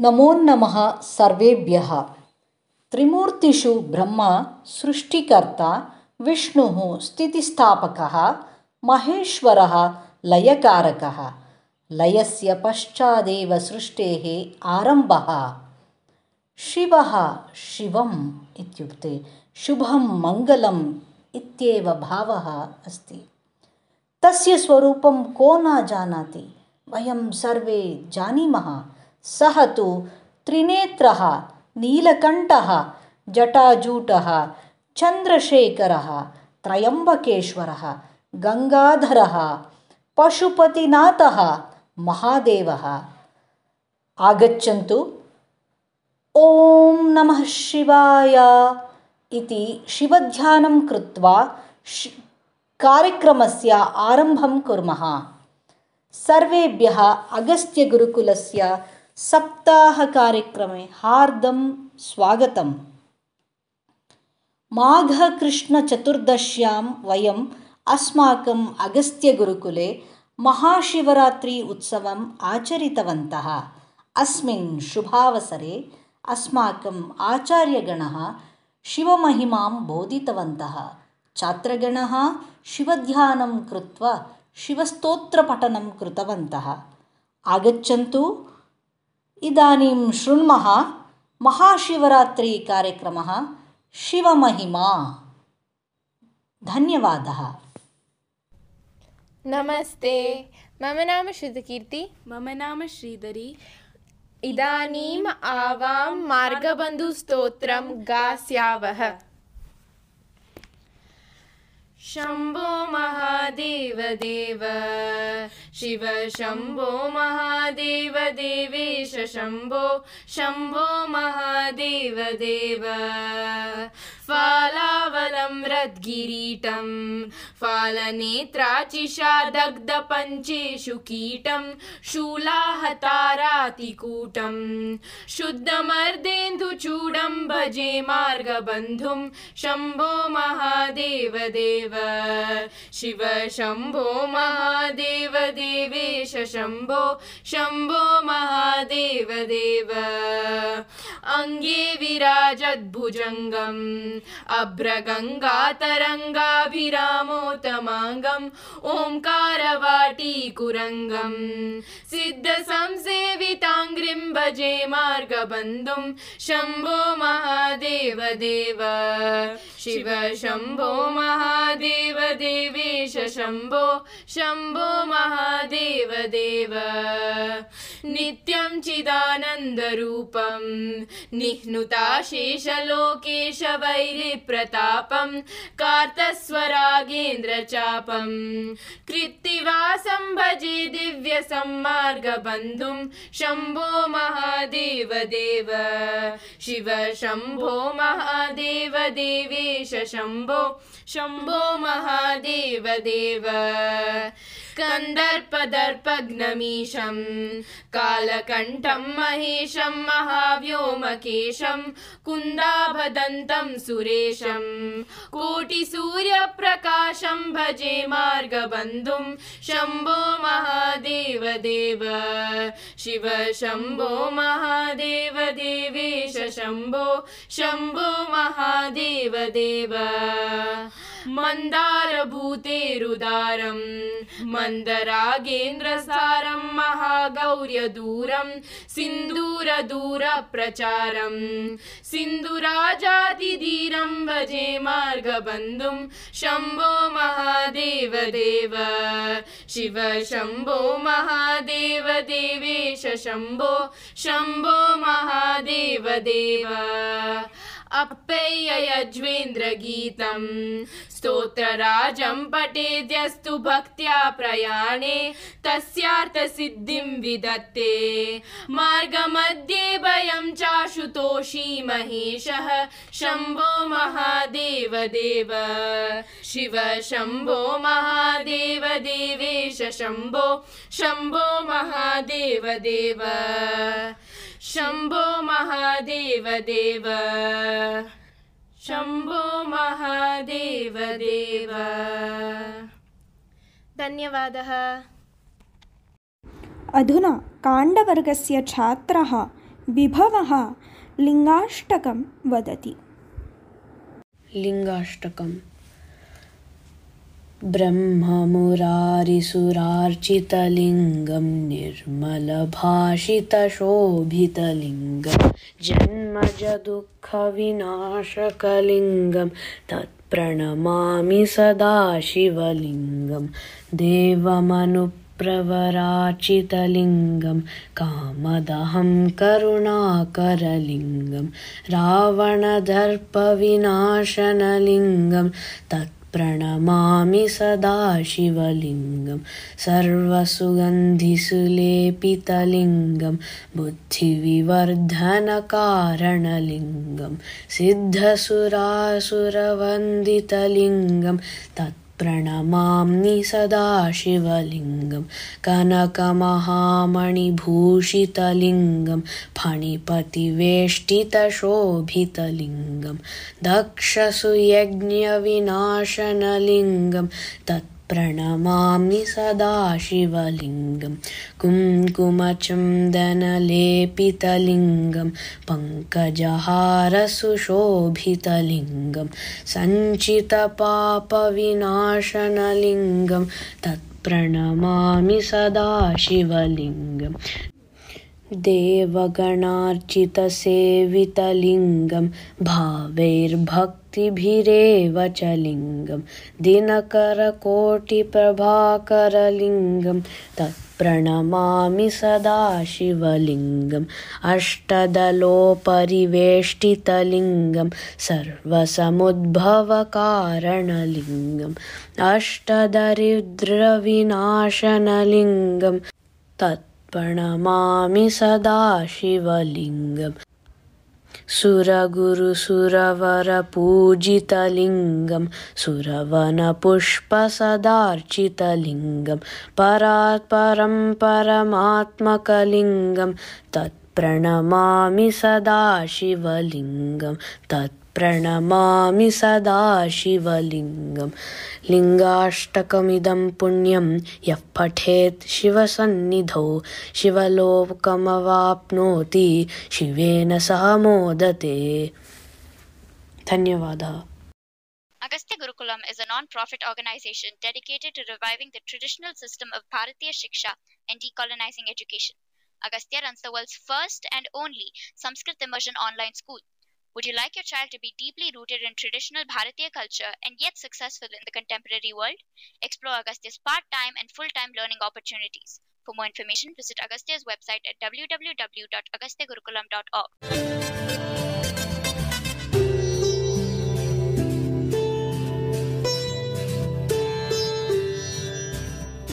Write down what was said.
नमो नमः सर्वेभ्यः। त्रिमूर्तिषु ब्रह्मा सृष्टिकर्ता विष्णुः स्थितिस्थापकः महेश्वरः लयकारकः। लयस्य पश्चादेव सृष्टेः आरम्भः। शिवः शिवम् इत्युक्ते शुभं मङ्गलम् इत्येव भावः अस्ति। तस्य स्वरूपं को न जानाति? वयं सर्वे जानीमः। सः तु त्रिनेत्रः नीलकण्ठः जटाजूटः चन्द्रशेखरः त्रयम्बकेश्वरः गङ्गाधरः पशुपतिनाथः महादेवः। आगच्छन्तु। ॐ नमः शिवाय इति शिवध्यानं कृत्वा कार्यक्रमस्य आरम्भं कुर्मः। सर्वेभ्यः अगस्त्यगुरुकुलस्य सप्ताहकार्यक्रमे हार्दं स्वागतम्। माघकृष्णचतुर्दश्यां वयम् अस्माकम् अगस्त्यगुरुकुले महाशिवरात्रि उत्सवम् आचरितवन्तः। अस्मिन् शुभावसरे अस्माकम् आचार्यगणः शिवमहिमां बोधितवन्तः छात्रगणः शिवध्यानं कृत्वा शिवस्तोत्रपठनं कृतवन्तः आगच्छन्तु इदानीं शृण्मः महाशिवरात्रिकार्यक्रमः शिवमहिमा धन्यवादः नमस्ते मम नाम श्रुतकीर्ति मम नाम श्रीधरी इदानीम् आवां मार्गबन्धुस्तोत्रं गास्यावः। शम्भो महादेव देव शिव शम्भो महादेव देवेश शम्भो शम्भो महादेव देव फालावलं रद्गिरीटं फालनेत्राचिषा दग्धपञ्चेषु कीटं शूलाहतारातिकूटं शुद्धमर्देन्दुचूडं भजे मार्गबन्धुं शम्भो महादेव देव शिव शम्भो महादेव देवेश शम्भो शम्भो महादेव देव अङ्गे विराजद्भुजङ्गम् अभ्रगङ्गातरङ्गाभिरामोत्तमाङ्गम् ओङ्कारवाटीकुरङ्गम्। सिद्धसंसेविताङ्घ्रिं भजे मार्गबन्धुं शम्भो महादेव देव शिव शम्भो महादेव देवेश शम्भो शम्भो महादेव देव नित्यं चिदानन्दरूपं निह्नुता शेषलोकेश वैरिप्रतापं कार्तस्वरागेन्द्रचापं कृत्तिवासं भजे दिव्यसम्मार्गबन्धुं शम्भो महादेव देव शिव शम्भो महादेव देवेश शम्भो शम्भो महादेव देव कन्दर्पदर्पघ्नमीशं कालकण्ठं महेशं महाव्योमकेशं कुन्दाभदन्तं सुरेशं कोटिसूर्यप्रकाशं भजे मार्गबन्धुं शम्भो महादेव देव शिव शम्भो महादेव देवेश शम्भो शम्भो महादेव देव मन्दारभूतेरुदारं मन्दरागेन्द्रसारं महागौर्यदूरं सिन्दूरदूरप्रचारं सिन्धुराजातिधीरं भजे मार्गबन्धुं शम्भो महादेव देव शिव शम्भो महादेव देवेश शम्भो शम्भो महादेव देव अप्पेययज्वेन्द्रगीतं स्तोत्रराजं पठेद्यस्तु भक्त्या प्रयाणे, तस्यार्थसिद्धिं विदत्ते। मार्गमध्ये भयं चाशुतोषी महेशः, शम्भो महादेव देव शिव शम्भो महादेव, देवेश शम्भो शम्भो महादेव देव शम्भो महादेव देव। शम्भो महादेव देव। धन्यवादः। अधुना काण्डवर्गस्य छात्रः विभवः लिङ्गाष्टकं वदति। लिङ्गाष्टकम् ब्रह्ममुरारिसुरार्चितलिङ्गं निर्मलभाषितशोभितलिङ्गं जन्मजदुःखविनाशकलिङ्गं तत्प्रणमामि सदा शिवलिङ्गं देवमनुप्रवराचितलिङ्गं कामदहं करुणाकरलिङ्गं रावणदर्पविनाशनलिङ्गं तत् प्रणमामि सदा शिवलिङ्गं सर्वसुगन्धिसुलेपितलिङ्गं बुद्धिविवर्धनकारणलिङ्गं सिद्धसुरासुरवन्दितलिङ्गं तत् प्रणमामि सदा शिवलिङ्गं। कनकमहामणिभूषितलिङ्गं। फणिपतिवेष्टितशोभितलिङ्गं। दक्षसुयज्ञविनाशनलिङ्गं। तत् प्रणमामि सदा शिवलिङ्गं कुङ्कुमचन्दनलेपितलिङ्गं पङ्कजहारसुशोभितलिङ्गं सञ्चितपापविनाशनलिङ्गं तत् प्रणमामि सदा शिवलिङ्गं देवगणार्चितसेवितलिङ्गं भावैर्भक्तिभिरेव च लिङ्गं दिनकरकोटिप्रभाकरलिङ्गं तत्प्रणमामि सदा शिवलिङ्गम् अष्टदलोपरिवेष्टितलिङ्गं सर्वसमुद्भवकारणलिङ्गम् अष्टदरिद्रविनाशनलिङ्गं तत् प्रणमामि सदा शिवलिङ्गम्। सुरगुरुसुरवरपूजितलिङ्गं सुरवनपुष्पसदार्चितलिङ्गं परात् परं परमात्मकलिङ्गं तत् प्रणमामि सदा शिवलिङ्गं तत् प्रणमामि सदा शिवलिङ्गं लिङ्गाष्टकमिदं पुण्यं यः पठेत् शिवसन्निधौ शिवलोकमवाप्नोति शिवेन सह मोदते धन्यवादः Agastya Gurukulam is a non-profit organization dedicated to reviving the traditional system of Bharatiya Shiksha and decolonizing education. Agastya runs the world's first and only Sanskrit immersion online school. Would you like your child to be deeply rooted in traditional Bharatiya culture and yet successful in the contemporary world? Explore Agastya's part-time and full-time learning opportunities. For more information, visit Agastya's website at www.agastyagurukulam.org.